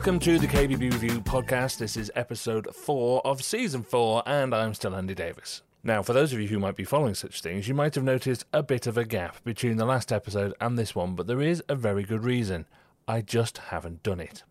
Welcome to the KBB Review podcast. This is episode four of season four, and I'm still Andy Davies. Now, for those of you who might be following such things, you might have noticed a bit of a gap between the last episode and this one, but there is a very good reason. I just haven't done it.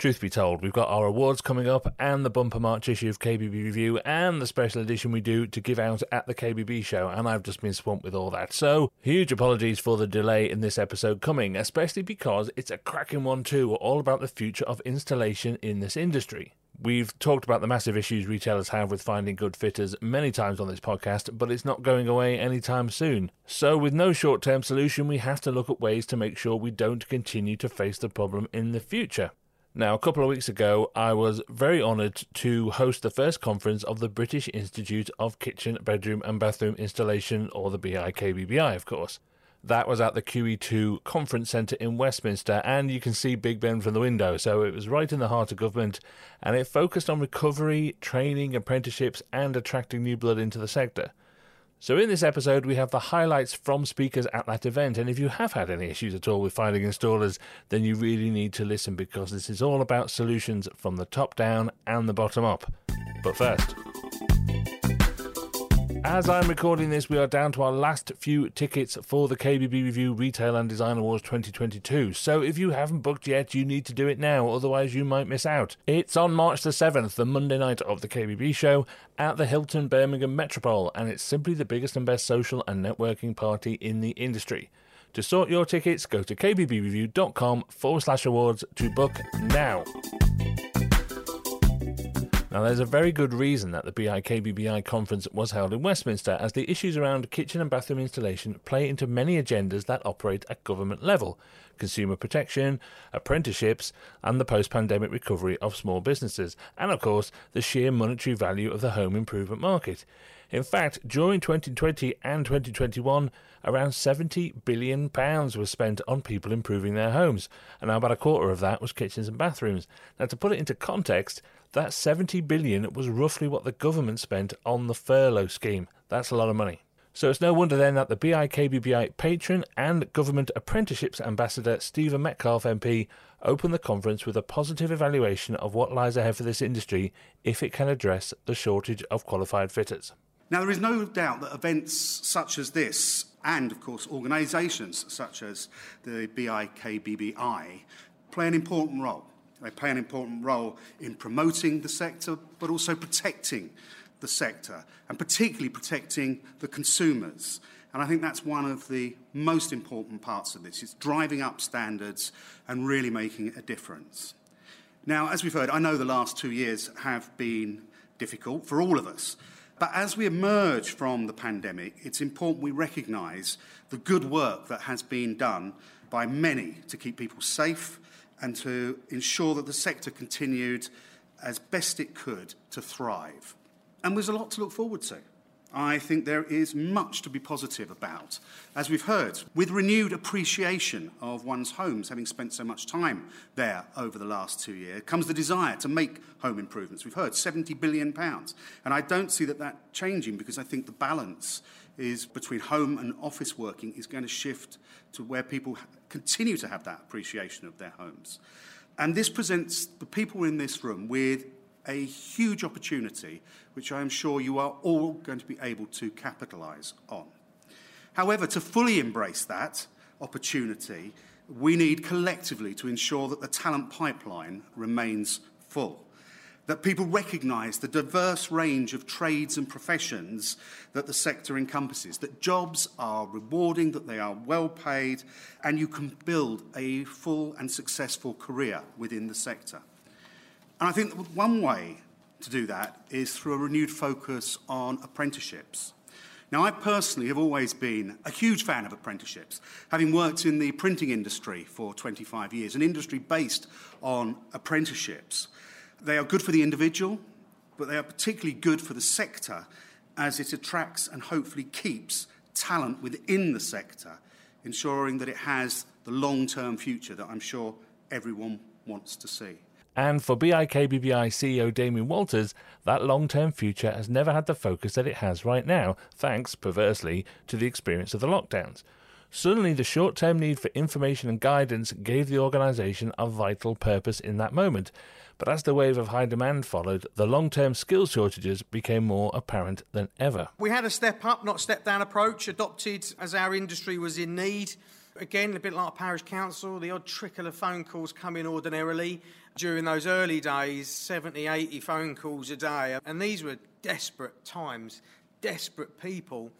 Truth be told, we've got our awards coming up and the bumper March issue of KBB Review and the special edition we do to give out at the KBB show, and I've just been swamped with all that. So, huge apologies for the delay in this episode coming, especially because it's a cracking one too, all about the future of installation in this industry. We've talked about the massive issues retailers have with finding good fitters many times on this podcast, but it's not going away anytime soon. So, with no short term solution, we have to look at ways to make sure we don't continue to face the problem in the future. Now, a couple of weeks ago, I was very honoured to host the first conference of the British Institute of Kitchen, Bedroom and Bathroom Installation, or the BIKBBI, of course. That was at the QE2 Conference Centre in Westminster, and you can see Big Ben from the window, so it was right in the heart of government, and it focused on recovery, training, apprenticeships, and attracting new blood into the sector. So, in this episode, we have the highlights from speakers at that event. And if you have had any issues at all with finding installers, then you really need to listen because this is all about solutions from the top down and the bottom up. But first, as I'm recording this, we are down to our last few tickets for the KBB Review Retail and Design Awards 2022. So if you haven't booked yet, you need to do it now, otherwise you might miss out. It's on March the 7th, the Monday night of the KBB show, at the Hilton Birmingham Metropole, and it's simply the biggest and best social and networking party in the industry. To sort your tickets, go to kbbreview.com forward slash awards to book now. Now, there's a very good reason that the BIKBBI conference was held in Westminster, as the issues around kitchen and bathroom installation play into many agendas that operate at government level consumer protection, apprenticeships, and the post pandemic recovery of small businesses, and of course, the sheer monetary value of the home improvement market. In fact, during 2020 and 2021, around 70 billion pounds was spent on people improving their homes, and now about a quarter of that was kitchens and bathrooms. Now, to put it into context, that 70 billion was roughly what the government spent on the furlough scheme. That's a lot of money. So it's no wonder then that the BIKBBI patron and government apprenticeships ambassador Stephen Metcalfe MP opened the conference with a positive evaluation of what lies ahead for this industry if it can address the shortage of qualified fitters. Now, there is no doubt that events such as this, and of course organisations such as the BIKBBI, play an important role. They play an important role in promoting the sector, but also protecting the sector, and particularly protecting the consumers. And I think that's one of the most important parts of this. It's driving up standards and really making a difference. Now, as we've heard, I know the last two years have been difficult for all of us. But as we emerge from the pandemic, it's important we recognise the good work that has been done by many to keep people safe and to ensure that the sector continued as best it could to thrive. And there's a lot to look forward to. I think there is much to be positive about. As we've heard, with renewed appreciation of one's homes, having spent so much time there over the last two years, comes the desire to make home improvements. We've heard £70 billion. And I don't see that that changing because I think the balance is between home and office working is going to shift to where people continue to have that appreciation of their homes. And this presents the people in this room with a huge opportunity, which I am sure you are all going to be able to capitalise on. However, to fully embrace that opportunity, we need collectively to ensure that the talent pipeline remains full that people recognise the diverse range of trades and professions that the sector encompasses, that jobs are rewarding, that they are well paid, and you can build a full and successful career within the sector. And I think one way to do that is through a renewed focus on apprenticeships. Now, I personally have always been a huge fan of apprenticeships, having worked in the printing industry for 25 years, an industry based on apprenticeships. They are good for the individual, but they are particularly good for the sector as it attracts and hopefully keeps talent within the sector, ensuring that it has the long term future that I'm sure everyone wants to see. And for BIKBBI CEO Damien Walters, that long term future has never had the focus that it has right now, thanks, perversely, to the experience of the lockdowns. Suddenly, the short term need for information and guidance gave the organisation a vital purpose in that moment. But as the wave of high demand followed, the long term skills shortages became more apparent than ever. We had a step up, not step down approach adopted as our industry was in need. Again, a bit like a parish council, the odd trickle of phone calls come in ordinarily. During those early days, 70, 80 phone calls a day. And these were desperate times, desperate people,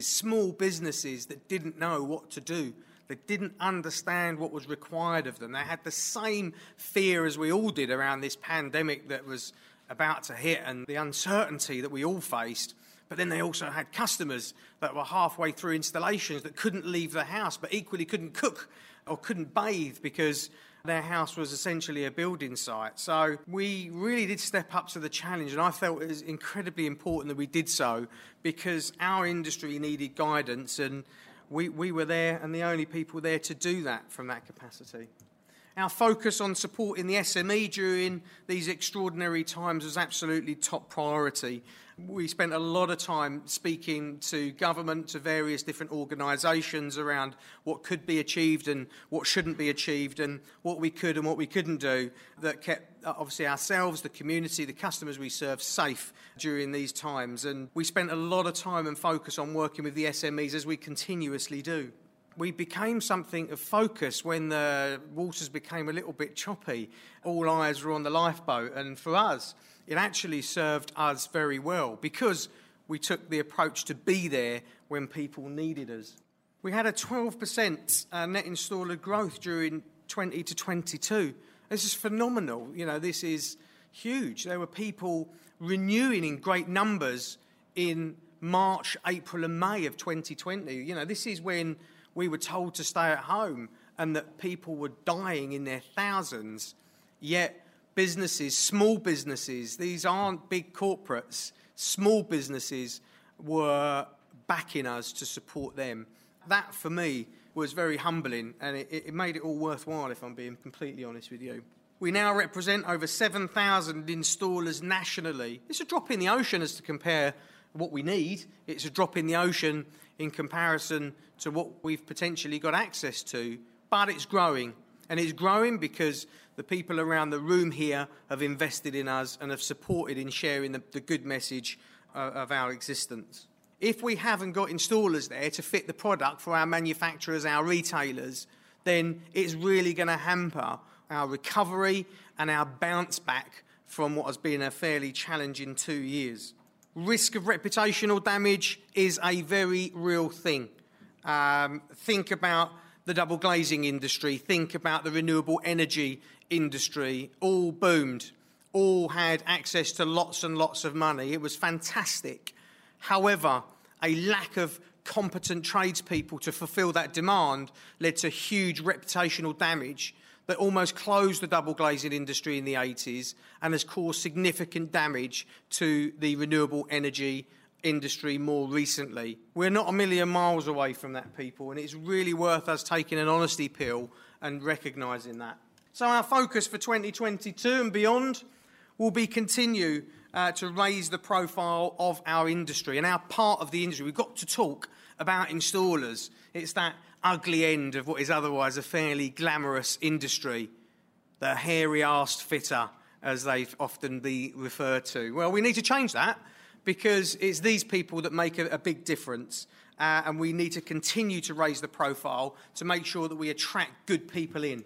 small businesses that didn't know what to do. They didn't understand what was required of them. They had the same fear as we all did around this pandemic that was about to hit and the uncertainty that we all faced. But then they also had customers that were halfway through installations that couldn't leave the house, but equally couldn't cook or couldn't bathe because their house was essentially a building site. So we really did step up to the challenge, and I felt it was incredibly important that we did so because our industry needed guidance, and we, we were there and the only people there to do that from that capacity. Our focus on supporting the SME during these extraordinary times was absolutely top priority. We spent a lot of time speaking to government, to various different organisations around what could be achieved and what shouldn't be achieved, and what we could and what we couldn't do that kept uh, obviously ourselves, the community, the customers we serve safe during these times. And we spent a lot of time and focus on working with the SMEs as we continuously do we became something of focus when the waters became a little bit choppy. All eyes were on the lifeboat, and for us, it actually served us very well because we took the approach to be there when people needed us. We had a 12% uh, net installer growth during 20 to 22. This is phenomenal. You know, this is huge. There were people renewing in great numbers in March, April, and May of 2020. You know, this is when we were told to stay at home and that people were dying in their thousands. Yet, businesses, small businesses, these aren't big corporates, small businesses were backing us to support them. That, for me, was very humbling and it, it made it all worthwhile, if I'm being completely honest with you. We now represent over 7,000 installers nationally. It's a drop in the ocean as to compare what we need. It's a drop in the ocean in comparison to what we've potentially got access to, but it's growing. And it's growing because the people around the room here have invested in us and have supported in sharing the, the good message uh, of our existence. If we haven't got installers there to fit the product for our manufacturers, our retailers, then it's really going to hamper our recovery and our bounce back from what has been a fairly challenging two years risk of reputational damage is a very real thing. Um, think about the double glazing industry, think about the renewable energy industry, all boomed, all had access to lots and lots of money. It was fantastic. However, a lack of competent tradespeople to fulfill that demand led to huge reputational damage that almost closed the double glazing industry in the 80s and has caused significant damage to the renewable energy industry more recently. We're not a million miles away from that, people, and it's really worth us taking an honesty pill and recognising that. So, our focus for 2022 and beyond will be continue uh, to raise the profile of our industry and our part of the industry. We've got to talk about installers. It's that ugly end of what is otherwise a fairly glamorous industry, the hairy arsed fitter, as they've often be referred to. Well, we need to change that because it's these people that make a, a big difference. Uh, and we need to continue to raise the profile to make sure that we attract good people in.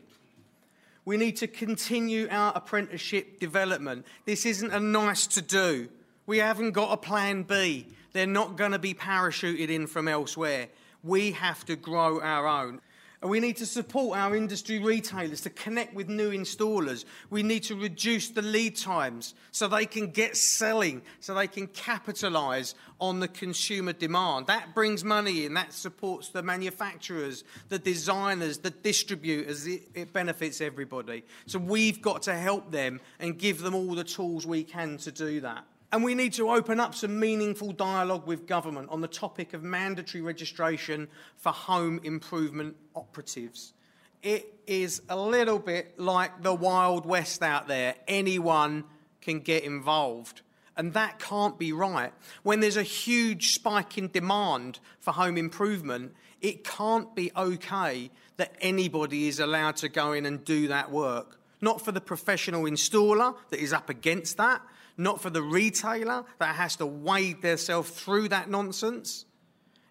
We need to continue our apprenticeship development. This isn't a nice to do. We haven't got a plan B. They're not going to be parachuted in from elsewhere. We have to grow our own. And we need to support our industry retailers to connect with new installers. We need to reduce the lead times so they can get selling, so they can capitalise on the consumer demand. That brings money in, that supports the manufacturers, the designers, the distributors. It, it benefits everybody. So we've got to help them and give them all the tools we can to do that. And we need to open up some meaningful dialogue with government on the topic of mandatory registration for home improvement operatives. It is a little bit like the Wild West out there. Anyone can get involved. And that can't be right. When there's a huge spike in demand for home improvement, It can't be okay that anybody is allowed to go in and do that work. Not for the professional installer that is up against that, not for the retailer that has to wade themselves through that nonsense.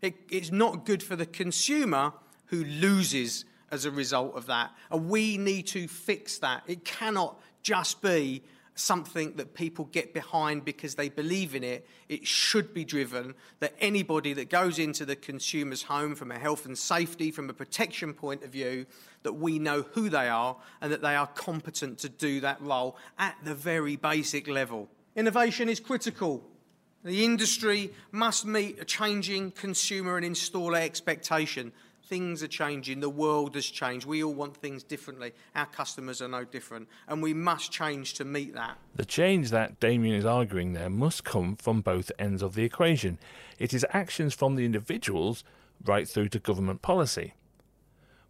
It, it's not good for the consumer who loses as a result of that. And we need to fix that. It cannot just be something that people get behind because they believe in it. It should be driven that anybody that goes into the consumer's home from a health and safety, from a protection point of view, that we know who they are and that they are competent to do that role at the very basic level. Innovation is critical. The industry must meet a changing consumer and installer expectation. Things are changing, the world has changed. We all want things differently. Our customers are no different, and we must change to meet that. The change that Damien is arguing there must come from both ends of the equation. It is actions from the individuals right through to government policy.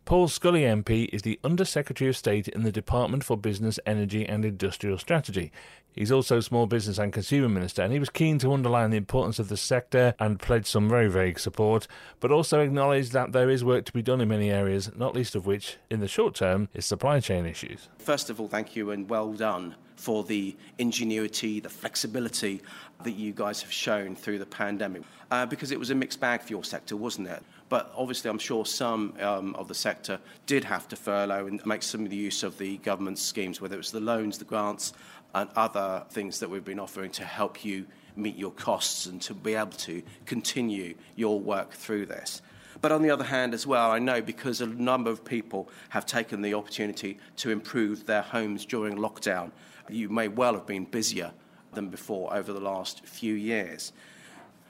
Paul Scully MP is the Under Secretary of State in the Department for Business, Energy and Industrial Strategy. He's also Small Business and Consumer Minister, and he was keen to underline the importance of the sector and pledged some very vague support, but also acknowledged that there is work to be done in many areas, not least of which, in the short term, is supply chain issues. First of all, thank you and well done for the ingenuity, the flexibility that you guys have shown through the pandemic, uh, because it was a mixed bag for your sector, wasn't it? But obviously, I'm sure some um, of the sector did have to furlough and make some of the use of the government schemes, whether it was the loans, the grants, and other things that we've been offering to help you meet your costs and to be able to continue your work through this. But on the other hand, as well, I know because a number of people have taken the opportunity to improve their homes during lockdown, you may well have been busier than before over the last few years.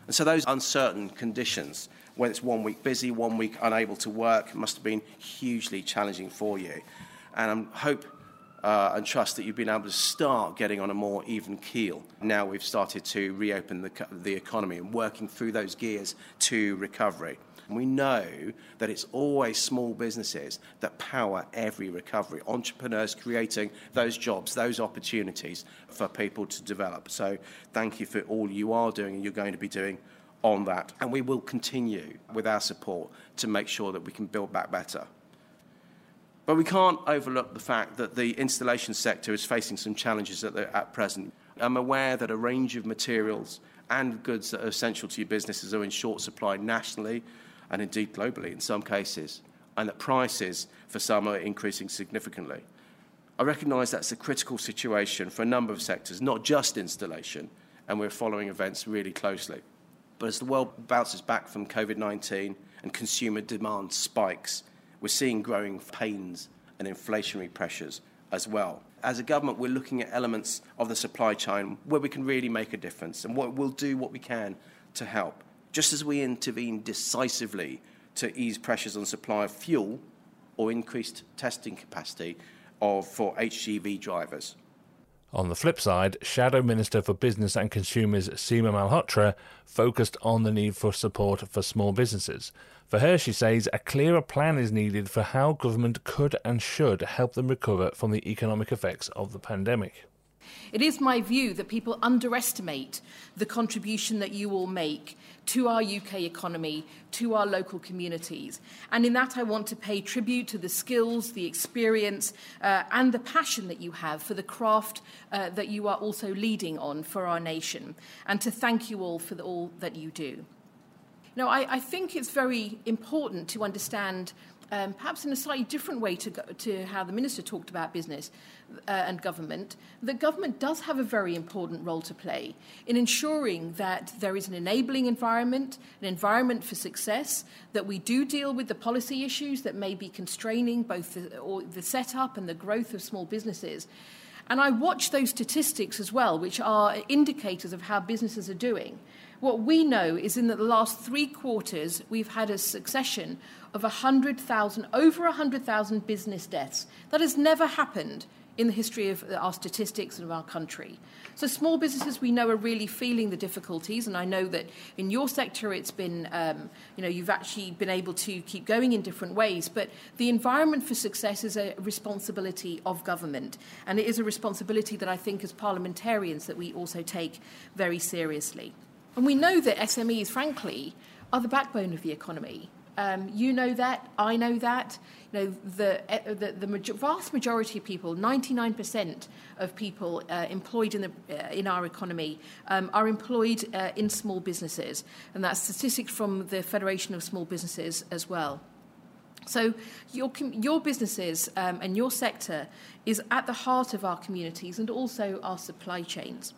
And so those uncertain conditions when it's one week busy, one week unable to work, must have been hugely challenging for you. And I hope uh, and trust that you've been able to start getting on a more even keel. Now we've started to reopen the, the economy and working through those gears to recovery. We know that it's always small businesses that power every recovery, entrepreneurs creating those jobs, those opportunities for people to develop. So, thank you for all you are doing and you're going to be doing on that. And we will continue with our support to make sure that we can build back better. But we can't overlook the fact that the installation sector is facing some challenges at, the, at present. I'm aware that a range of materials and goods that are essential to your businesses are in short supply nationally and indeed globally in some cases, and that prices for some are increasing significantly. I recognise that's a critical situation for a number of sectors, not just installation, and we're following events really closely. But as the world bounces back from COVID 19 and consumer demand spikes, we're seeing growing pains and inflationary pressures as well. As a government, we're looking at elements of the supply chain where we can really make a difference and what we'll do what we can to help. Just as we intervene decisively to ease pressures on supply of fuel or increased testing capacity of, for HGV drivers. On the flip side, Shadow Minister for Business and Consumers Seema Malhotra focused on the need for support for small businesses. For her, she says a clearer plan is needed for how government could and should help them recover from the economic effects of the pandemic. It is my view that people underestimate the contribution that you all make to our UK economy, to our local communities. And in that, I want to pay tribute to the skills, the experience, uh, and the passion that you have for the craft uh, that you are also leading on for our nation, and to thank you all for the, all that you do. Now, I, I think it's very important to understand um, perhaps in a slightly different way to, to how the Minister talked about business uh, and government, the government does have a very important role to play in ensuring that there is an enabling environment, an environment for success, that we do deal with the policy issues that may be constraining both the, the setup and the growth of small businesses. And I watch those statistics as well, which are indicators of how businesses are doing. What we know is in the last three quarters, we've had a succession of 100,000, over 100,000 business deaths. That has never happened in the history of our statistics and of our country. So, small businesses we know are really feeling the difficulties, and I know that in your sector it's been, um, you know, you've actually been able to keep going in different ways. But the environment for success is a responsibility of government, and it is a responsibility that I think as parliamentarians that we also take very seriously. And we know that SMEs, frankly, are the backbone of the economy. Um, you know that. I know that. You know, the, uh, the, the major- vast majority of people, 99% of people uh, employed in, the, uh, in our economy, um, are employed uh, in small businesses. And that's statistics from the Federation of Small Businesses as well. So, your, your businesses um, and your sector is at the heart of our communities and also our supply chains.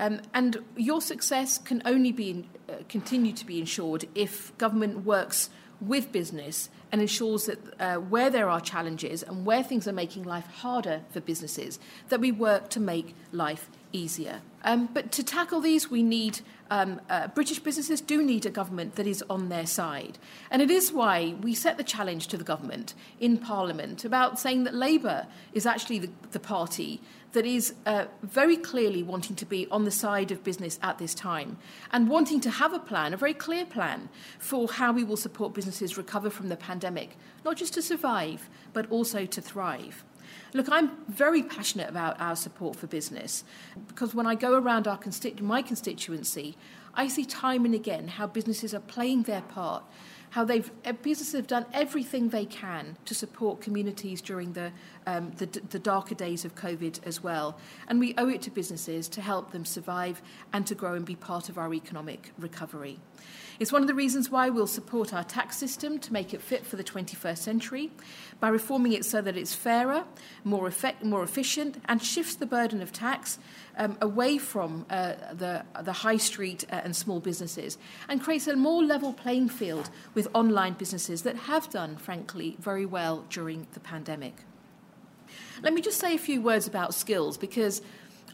Um, and your success can only be uh, continue to be ensured if government works with business and ensures that uh, where there are challenges and where things are making life harder for businesses, that we work to make life easier. Um, but to tackle these, we need um, uh, British businesses do need a government that is on their side. And it is why we set the challenge to the government in Parliament about saying that Labour is actually the, the party that is uh, very clearly wanting to be on the side of business at this time and wanting to have a plan, a very clear plan, for how we will support businesses recover from the pandemic, not just to survive, but also to thrive. Look, I'm very passionate about our support for business because when I go around our constitu- my constituency, I see time and again how businesses are playing their part, how they've uh, businesses have done everything they can to support communities during the, um, the, the darker days of COVID as well, and we owe it to businesses to help them survive and to grow and be part of our economic recovery. It's one of the reasons why we'll support our tax system to make it fit for the 21st century by reforming it so that it's fairer, more, effect, more efficient, and shifts the burden of tax um, away from uh, the, the high street uh, and small businesses and creates a more level playing field with online businesses that have done, frankly, very well during the pandemic. Let me just say a few words about skills because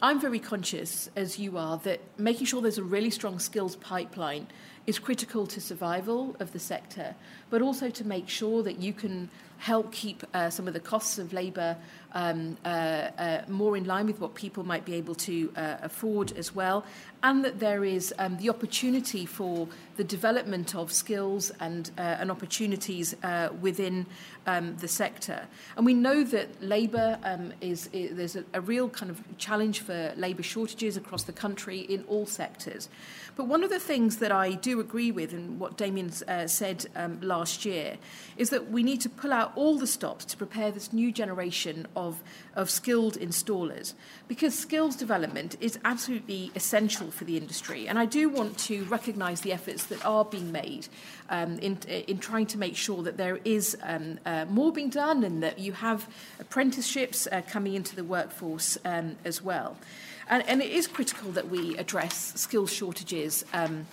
I'm very conscious, as you are, that making sure there's a really strong skills pipeline is critical to survival of the sector, but also to make sure that you can help keep uh, some of the costs of labour um, uh, uh, more in line with what people might be able to uh, afford as well, and that there is um, the opportunity for the development of skills and, uh, and opportunities uh, within um, the sector. And we know that labour um, is, is, there's a, a real kind of challenge for labour shortages across the country in all sectors. But one of the things that I do agree with, and what Damien said um, last year, is that we need to pull all the stops to prepare this new generation of, of skilled installers, because skills development is absolutely essential for the industry. And I do want to recognise the efforts that are being made um, in, in trying to make sure that there is um, uh, more being done and that you have apprenticeships uh, coming into the workforce um, as well. And, and it is critical that we address skills shortages um,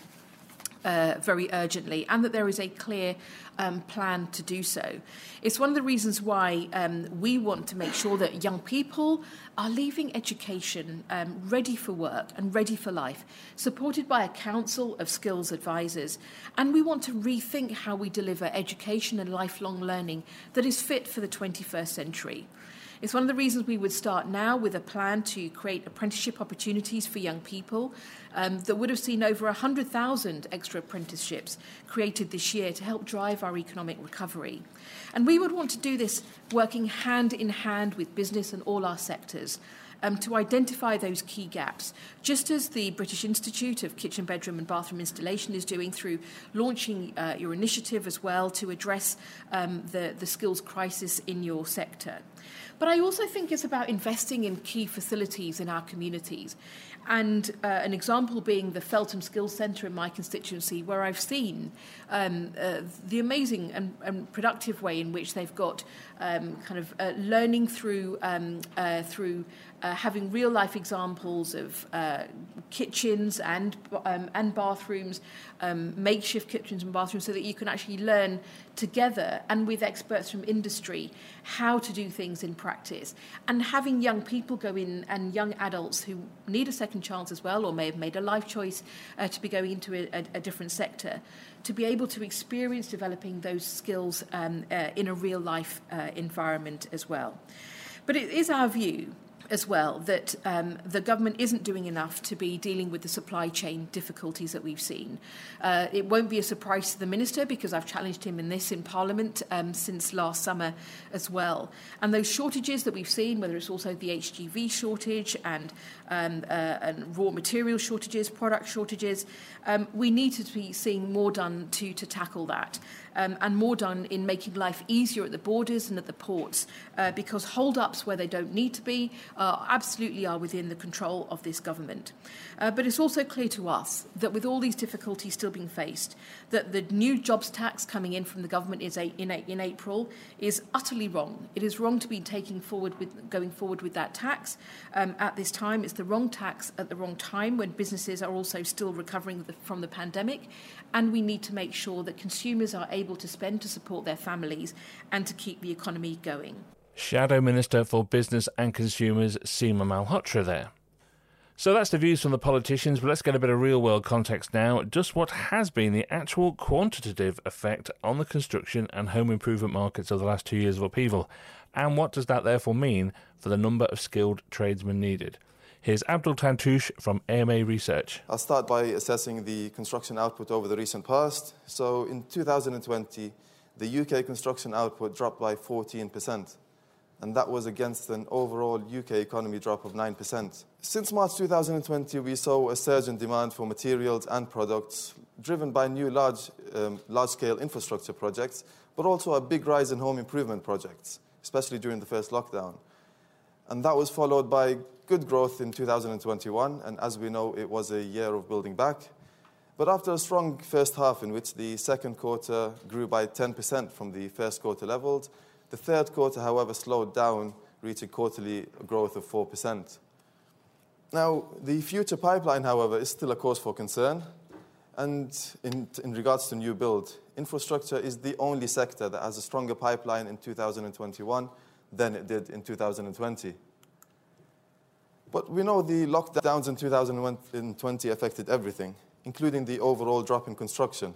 uh, very urgently and that there is a clear um, plan to do so. It's one of the reasons why um, we want to make sure that young people are leaving education um, ready for work and ready for life, supported by a council of skills advisors. And we want to rethink how we deliver education and lifelong learning that is fit for the 21st century. It's one of the reasons we would start now with a plan to create apprenticeship opportunities for young people um, that would have seen over 100,000 extra apprenticeships created this year to help drive our economic recovery. And we would want to do this working hand in hand with business and all our sectors. Um, to identify those key gaps, just as the British Institute of Kitchen, Bedroom and Bathroom Installation is doing through launching uh, your initiative as well to address um, the, the skills crisis in your sector. But I also think it's about investing in key facilities in our communities. And uh, an example being the Feltham Skills Centre in my constituency, where I've seen um, uh, the amazing and, and, productive way in which they've got um, kind of uh, learning through um, uh, through uh, having real life examples of uh, kitchens and um, and bathrooms, um, makeshift kitchens and bathrooms, so that you can actually learn together and with experts from industry how to do things in practice. And having young people go in and young adults who need a second chance as well, or may have made a life choice uh, to be going into a, a, a, different sector, to be able to experience developing those skills um, uh, in a real life uh, environment as well. But it is our view as well that um, the government isn't doing enough to be dealing with the supply chain difficulties that we've seen. Uh, it won't be a surprise to the minister because I've challenged him in this in Parliament um, since last summer as well. And those shortages that we've seen, whether it's also the HGV shortage and, um, uh, and raw material shortages, product shortages, um, we need to be seeing more done to, to tackle that. Um, and more done in making life easier at the borders and at the ports uh, because hold-ups where they don't need to be uh, absolutely are within the control of this government. Uh, but it's also clear to us that with all these difficulties still being faced, that the new jobs tax coming in from the government is a, in, a, in April is utterly wrong. It is wrong to be taking forward with going forward with that tax um, at this time. It's the wrong tax at the wrong time when businesses are also still recovering from the pandemic, and we need to make sure that consumers are able to spend to support their families and to keep the economy going. Shadow Minister for Business and Consumers, Seema Malhotra, there. So that's the views from the politicians, but let's get a bit of real world context now. Just what has been the actual quantitative effect on the construction and home improvement markets of the last two years of upheaval? And what does that therefore mean for the number of skilled tradesmen needed? Here's Abdul Tantoush from AMA Research. I'll start by assessing the construction output over the recent past. So in 2020, the UK construction output dropped by 14% and that was against an overall UK economy drop of 9%. Since March 2020, we saw a surge in demand for materials and products driven by new large, um, large-scale infrastructure projects, but also a big rise in home improvement projects, especially during the first lockdown. And that was followed by good growth in 2021, and as we know, it was a year of building back. But after a strong first half in which the second quarter grew by 10% from the first quarter levels, the third quarter, however, slowed down, reaching quarterly growth of 4%. Now, the future pipeline, however, is still a cause for concern. And in, in, regards to new build, infrastructure is the only sector that has a stronger pipeline in 2021 than it did in 2020. But we know the lockdowns in 2020 affected everything, including the overall drop in construction.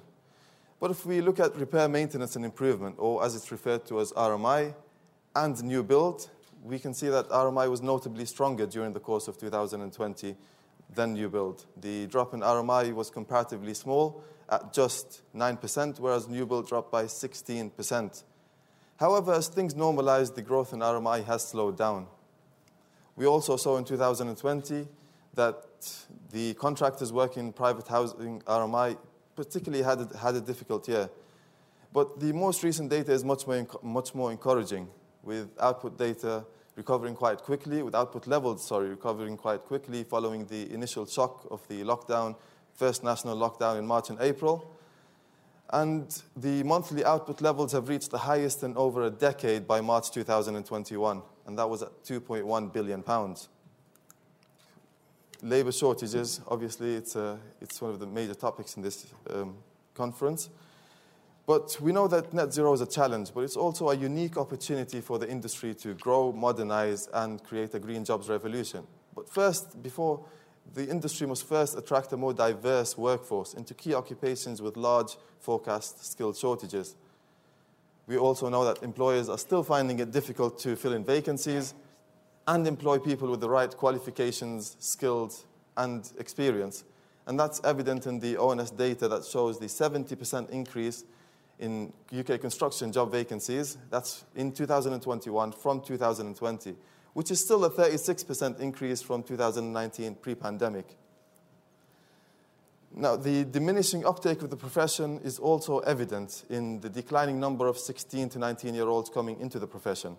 But if we look at repair, maintenance, and improvement, or as it's referred to as RMI, and new build, we can see that RMI was notably stronger during the course of 2020 than new build. The drop in RMI was comparatively small at just 9%, whereas new build dropped by 16%. However, as things normalized, the growth in RMI has slowed down. We also saw in 2020 that the contractors working in private housing RMI particularly had a, had a difficult year. But the most recent data is much more, much more encouraging, with output data recovering quite quickly, with output levels, sorry, recovering quite quickly following the initial shock of the lockdown, first national lockdown in March and April. And the monthly output levels have reached the highest in over a decade by March 2021, and that was at 2.1 billion pounds labor shortages, obviously, it's, a, uh, it's one of the major topics in this um, conference. But we know that net zero is a challenge, but it's also a unique opportunity for the industry to grow, modernize, and create a green jobs revolution. But first, before the industry must first attract a more diverse workforce into key occupations with large forecast skill shortages. We also know that employers are still finding it difficult to fill in vacancies and employ people with the right qualifications, skills, and experience. And that's evident in the ONS data that shows the 70% increase in UK construction job vacancies. That's in 2021 from 2020, which is still a 36% increase from 2019 pre pandemic. Now, the diminishing uptake of the profession is also evident in the declining number of 16 to 19 year olds coming into the profession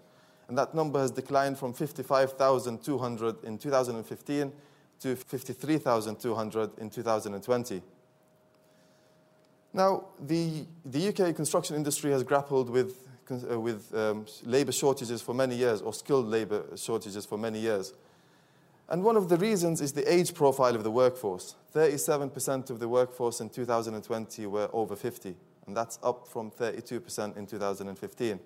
and that number has declined from 55,200 in 2015 to 53,200 in 2020. Now, the, the UK construction industry has grappled with, uh, with um, labour shortages for many years, or skilled labour shortages for many years. And one of the reasons is the age profile of the workforce. 37% of the workforce in 2020 were over 50, and that's up from 32% in 2015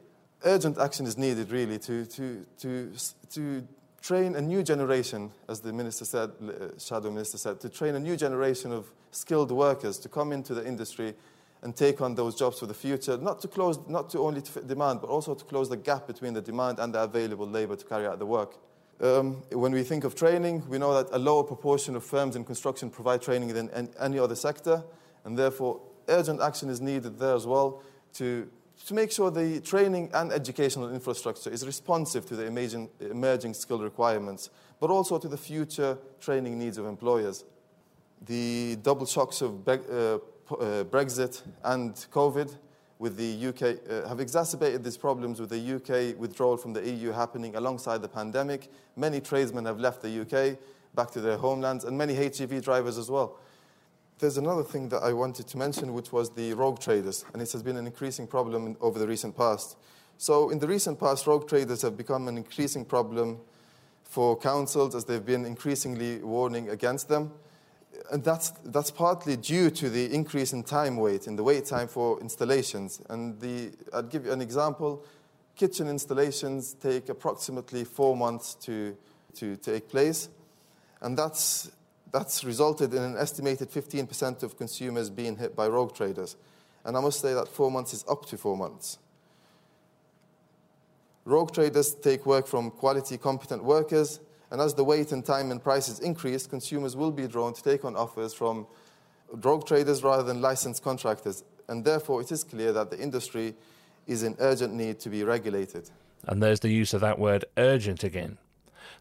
urgent action is needed, really, to, to, to, to train a new generation, as the minister said, uh, shadow minister said, to train a new generation of skilled workers to come into the industry and take on those jobs for the future, not to close, not to only to demand, but also to close the gap between the demand and the available labour to carry out the work. Um, when we think of training, we know that a lower proportion of firms in construction provide training than any other sector, and therefore urgent action is needed there as well to to make sure the training and educational infrastructure is responsive to the emerging, emerging skill requirements, but also to the future training needs of employers. The double shocks of uh, uh, Brexit and COVID, with the UK, uh, have exacerbated these problems with the UK withdrawal from the EU happening alongside the pandemic. Many tradesmen have left the UK back to their homelands, and many HGV drivers as well. There's another thing that I wanted to mention, which was the rogue traders, and it has been an increasing problem over the recent past. So, in the recent past, rogue traders have become an increasing problem for councils as they've been increasingly warning against them. And that's, that's partly due to the increase in time wait, in the wait time for installations. And the, I'll give you an example. Kitchen installations take approximately four months to, to take place. And that's, that's resulted in an estimated 15% of consumers being hit by rogue traders. And I must say that four months is up to four months. Rogue traders take work from quality, competent workers, and as the wait and time and prices increase, consumers will be drawn to take on offers from drug traders rather than licensed contractors. And therefore, it is clear that the industry is in urgent need to be regulated. And there's the use of that word urgent again.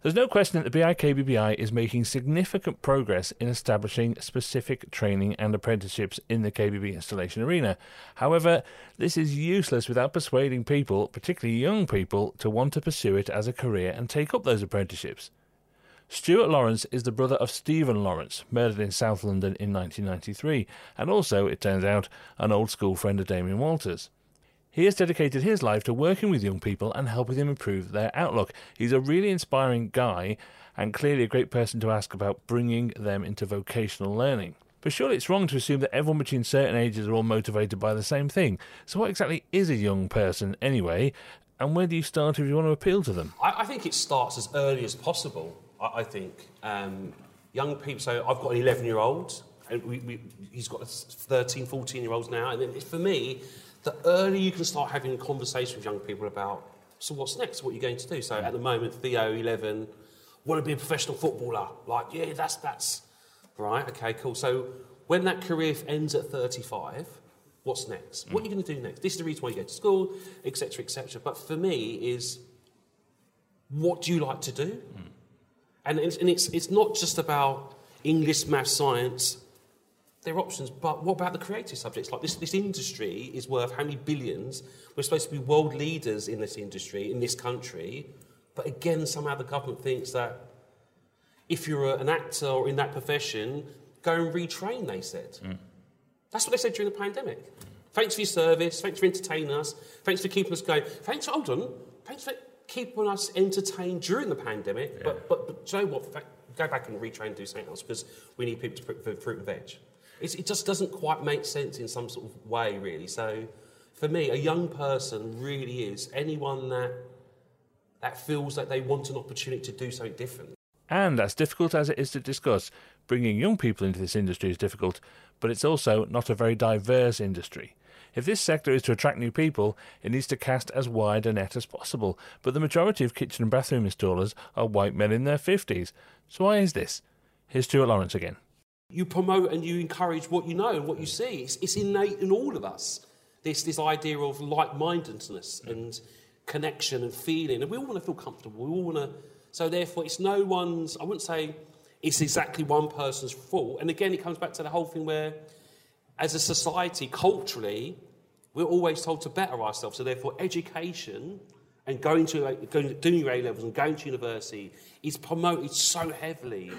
There's no question that the BIKBBI is making significant progress in establishing specific training and apprenticeships in the KBB installation arena. However, this is useless without persuading people, particularly young people, to want to pursue it as a career and take up those apprenticeships. Stuart Lawrence is the brother of Stephen Lawrence, murdered in South London in 1993, and also, it turns out, an old school friend of Damien Walters. He has dedicated his life to working with young people and helping them improve their outlook. He's a really inspiring guy and clearly a great person to ask about bringing them into vocational learning. But surely it's wrong to assume that everyone between certain ages are all motivated by the same thing. So, what exactly is a young person anyway? And where do you start if you want to appeal to them? I, I think it starts as early as possible. I, I think um, young people. So I've got an 11 year old, and we, we, he's got 13, 14 year olds now. And for me, the earlier you can start having a conversation with young people about, so what's next? What are you going to do? So at the moment, Theo, 11, want to be a professional footballer. Like, yeah, that's, that's, right, okay, cool. So when that career ends at 35, what's next? Mm. What are you going to do next? This is the reason why you go to school, etc., etc. But for me is, what do you like to do? Mm. And, it's, and it's, it's not just about English, math, science, there are options, but what about the creative subjects? Like this, this industry is worth how many billions? We're supposed to be world leaders in this industry, in this country, but again, somehow the government thinks that if you're an actor or in that profession, go and retrain, they said. Mm. That's what they said during the pandemic. Thanks for your service, thanks for entertaining us, thanks for keeping us going, thanks, hold on, thanks for keeping us entertained during the pandemic, yeah. but, but, but you know what, go back and retrain and do something else because we need people to put fruit and veg. It's, it just doesn't quite make sense in some sort of way, really. So, for me, a young person really is anyone that that feels that they want an opportunity to do something different. And as difficult as it is to discuss, bringing young people into this industry is difficult, but it's also not a very diverse industry. If this sector is to attract new people, it needs to cast as wide a net as possible. But the majority of kitchen and bathroom installers are white men in their 50s. So why is this? Here's Stuart Lawrence again you promote and you encourage what you know and what you see. It's, it's innate in all of us. This, this idea of like mindedness and connection and feeling. And we all want to feel comfortable. We all want to. So, therefore, it's no one's, I wouldn't say it's exactly one person's fault. And again, it comes back to the whole thing where, as a society, culturally, we're always told to better ourselves. So, therefore, education and going to, going, doing your A levels and going to university is promoted so heavily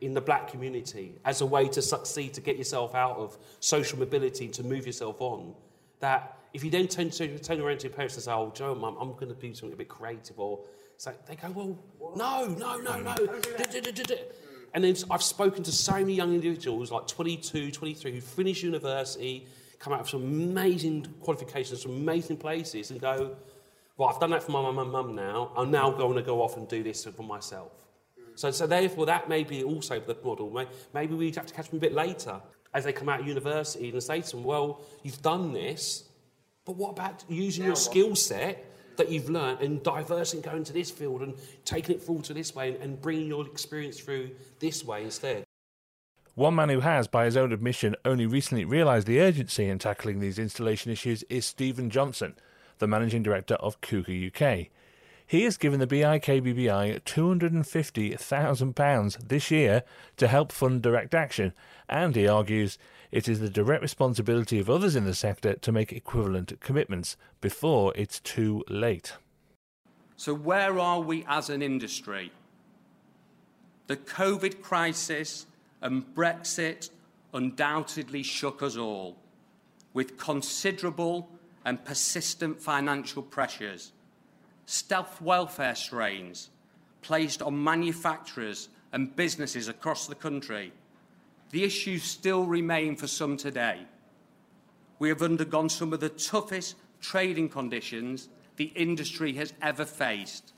in the black community as a way to succeed, to get yourself out of social mobility, to move yourself on, that if you then turn, to, turn around to your parents and say, oh, Joe, Mum, I'm going to do something a bit creative, or so they go, well, no, no, no, no. And then I've spoken to so many young individuals, like 22, 23, who finish university, come out with some amazing qualifications from amazing places, and go, well, I've done that for my mum and mum now. I'm now going to go off and do this for myself. So, so therefore, that may be also the model. Maybe we'd have to catch them a bit later as they come out of university and say to them, well, you've done this, but what about using your skill set that you've learned and diversing going to this field and taking it forward to this way and, and bringing your experience through this way instead? One man who has, by his own admission, only recently realised the urgency in tackling these installation issues is Stephen Johnson, the managing director of Kuka UK. He has given the BIKBBI £250,000 this year to help fund direct action, and he argues It is the direct responsibility of others in the sector to make equivalent commitments before it's too late. So, where are we as an industry? The COVID crisis and Brexit undoubtedly shook us all, with considerable and persistent financial pressures, stealth welfare strains placed on manufacturers and businesses across the country. The issues still remain for some today. We have undergone some of the toughest trading conditions the industry has ever faced.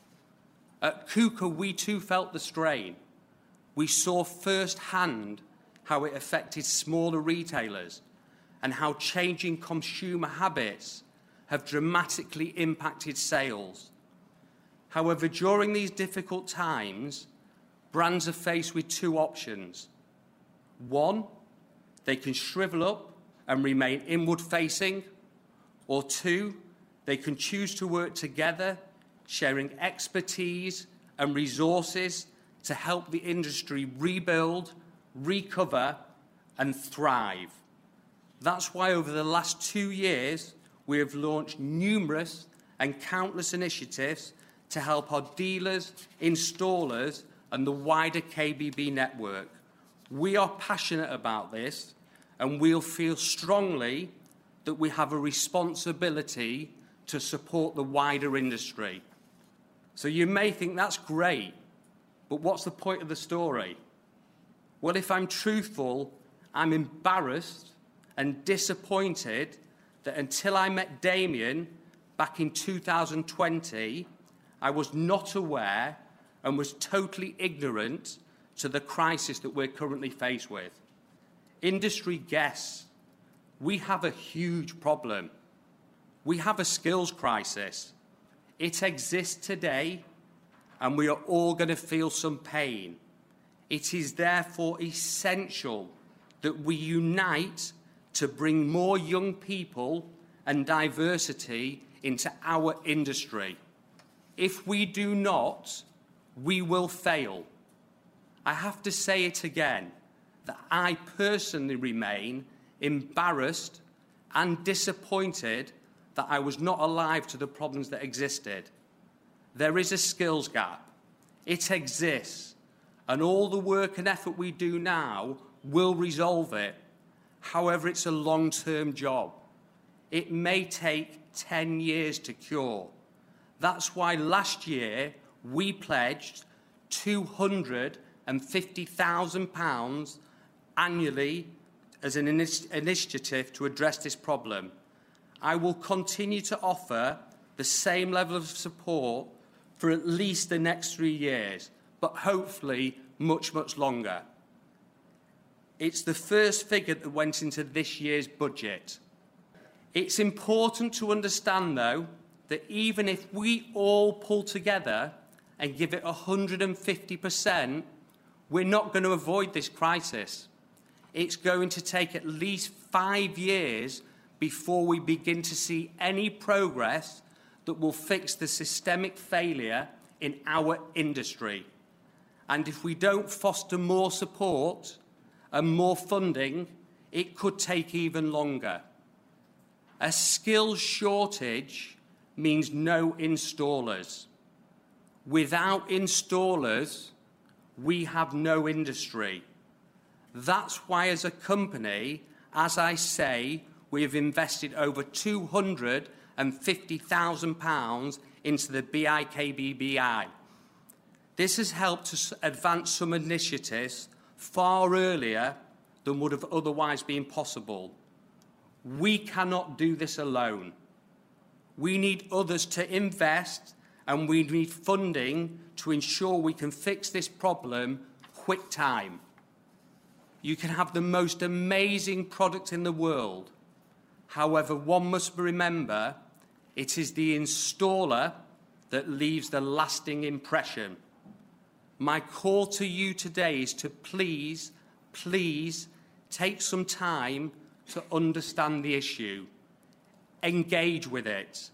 At KUKA, we too felt the strain. We saw firsthand how it affected smaller retailers and how changing consumer habits have dramatically impacted sales. However, during these difficult times, brands are faced with two options. One, they can shrivel up and remain inward facing, or two, they can choose to work together, sharing expertise and resources to help the industry rebuild, recover, and thrive. That's why over the last two years, we have launched numerous and countless initiatives to help our dealers, installers, and the wider KBB network. We are passionate about this, and we'll feel strongly that we have a responsibility to support the wider industry. So you may think that's great, but what's the point of the story? Well, if I'm truthful, I'm embarrassed and disappointed that until I met Damian back in 2020, I was not aware and was totally ignorant to the crisis that we're currently faced with. Industry guests, we have a huge problem. We have a skills crisis. It exists today and we are all going to feel some pain. It is therefore essential that we unite to bring more young people and diversity into our industry. If we do not, we will fail. I have to say it again that I personally remain embarrassed and disappointed that I was not alive to the problems that existed. There is a skills gap. It exists. And all the work and effort we do now will resolve it. However, it's a long term job. It may take 10 years to cure. That's why last year we pledged £250,000 annually as an initiative to address this problem. I will continue to offer the same level of support for at least the next three years, but hopefully much, much longer. It's the first figure that went into this year's budget. It's important to understand, though, that even if we all pull together and give it 150%, we're not going to avoid this crisis. It's going to take at least five years before we begin to see any progress that will fix the systemic failure in our industry. And if we don't foster more support and more funding, it could take even longer. A skills shortage means no installers. Without installers, we have no industry. That's why, as a company, as I say, we have invested over £250,000 into the BIKBBI. This has helped us advance some initiatives far earlier than would have otherwise been possible. We cannot do this alone. We need others to invest and we need funding to ensure we can fix this problem quick time. You can have the most amazing product in the world. However, one must remember it is the installer that leaves the lasting impression. My call to you today is to please, please take some time to understand the issue. Engage with it.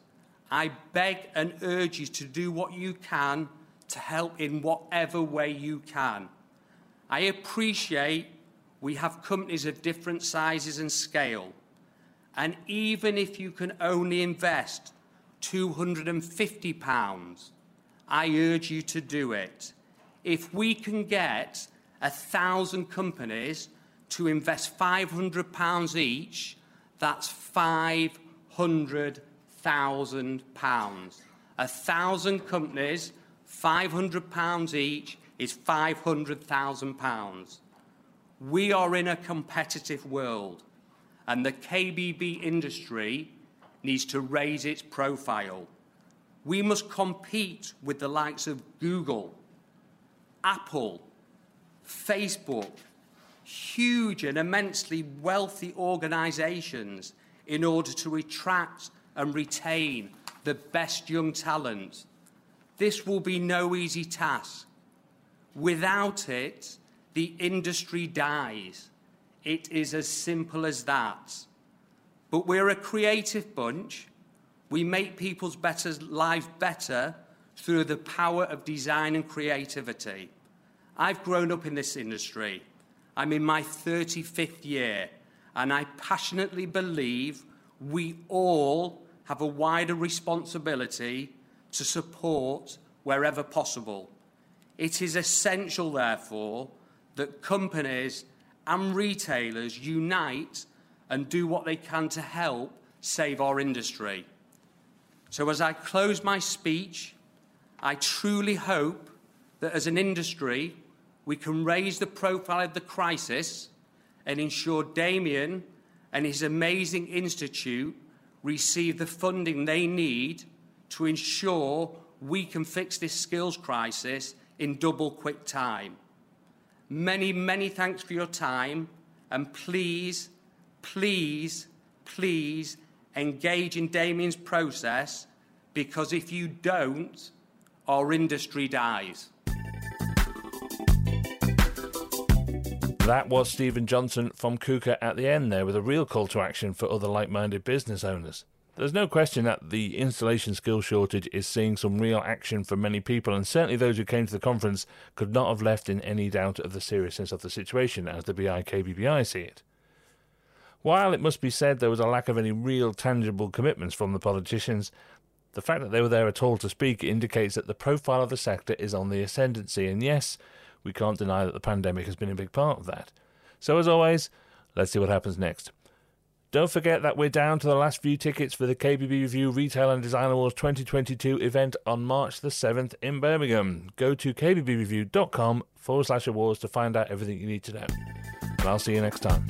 I beg and urge you to do what you can to help in whatever way you can. I appreciate we have companies of different sizes and scale. And even if you can only invest £250, I urge you to do it. If we can get a thousand companies to invest £500 each, that's £500,000. A thousand companies, £500 each is £500,000. We are in a competitive world, and the KBB industry needs to raise its profile. We must compete with the likes of Google, Apple, Facebook, huge and immensely wealthy organisations in order to attract and retain the best young talent. This will be no easy task. Without it, the industry dies. It is as simple as that. But we're a creative bunch. We make people's better lives better through the power of design and creativity. I've grown up in this industry. I'm in my 35th year, and I passionately believe we all have a wider responsibility to support wherever possible. It is essential, therefore, that companies and retailers unite and do what they can to help save our industry. So, as I close my speech, I truly hope that as an industry, we can raise the profile of the crisis and ensure Damian and his amazing institute receive the funding they need to ensure we can fix this skills crisis in double quick time. Many, many thanks for your time, and please, please, please engage in Damian's process because if you don't, our industry dies. That was Stephen Johnson from KUKA at the end there with a real call to action for other like minded business owners. There's no question that the installation skill shortage is seeing some real action for many people, and certainly those who came to the conference could not have left in any doubt of the seriousness of the situation as the BIKBBI see it. While it must be said there was a lack of any real tangible commitments from the politicians, the fact that they were there at all to speak indicates that the profile of the sector is on the ascendancy, and yes, we can't deny that the pandemic has been a big part of that. So, as always, let's see what happens next. Don't forget that we're down to the last few tickets for the KBB Review Retail and Design Awards 2022 event on March the 7th in Birmingham. Go to kbbreview.com forward slash awards to find out everything you need to know. And I'll see you next time.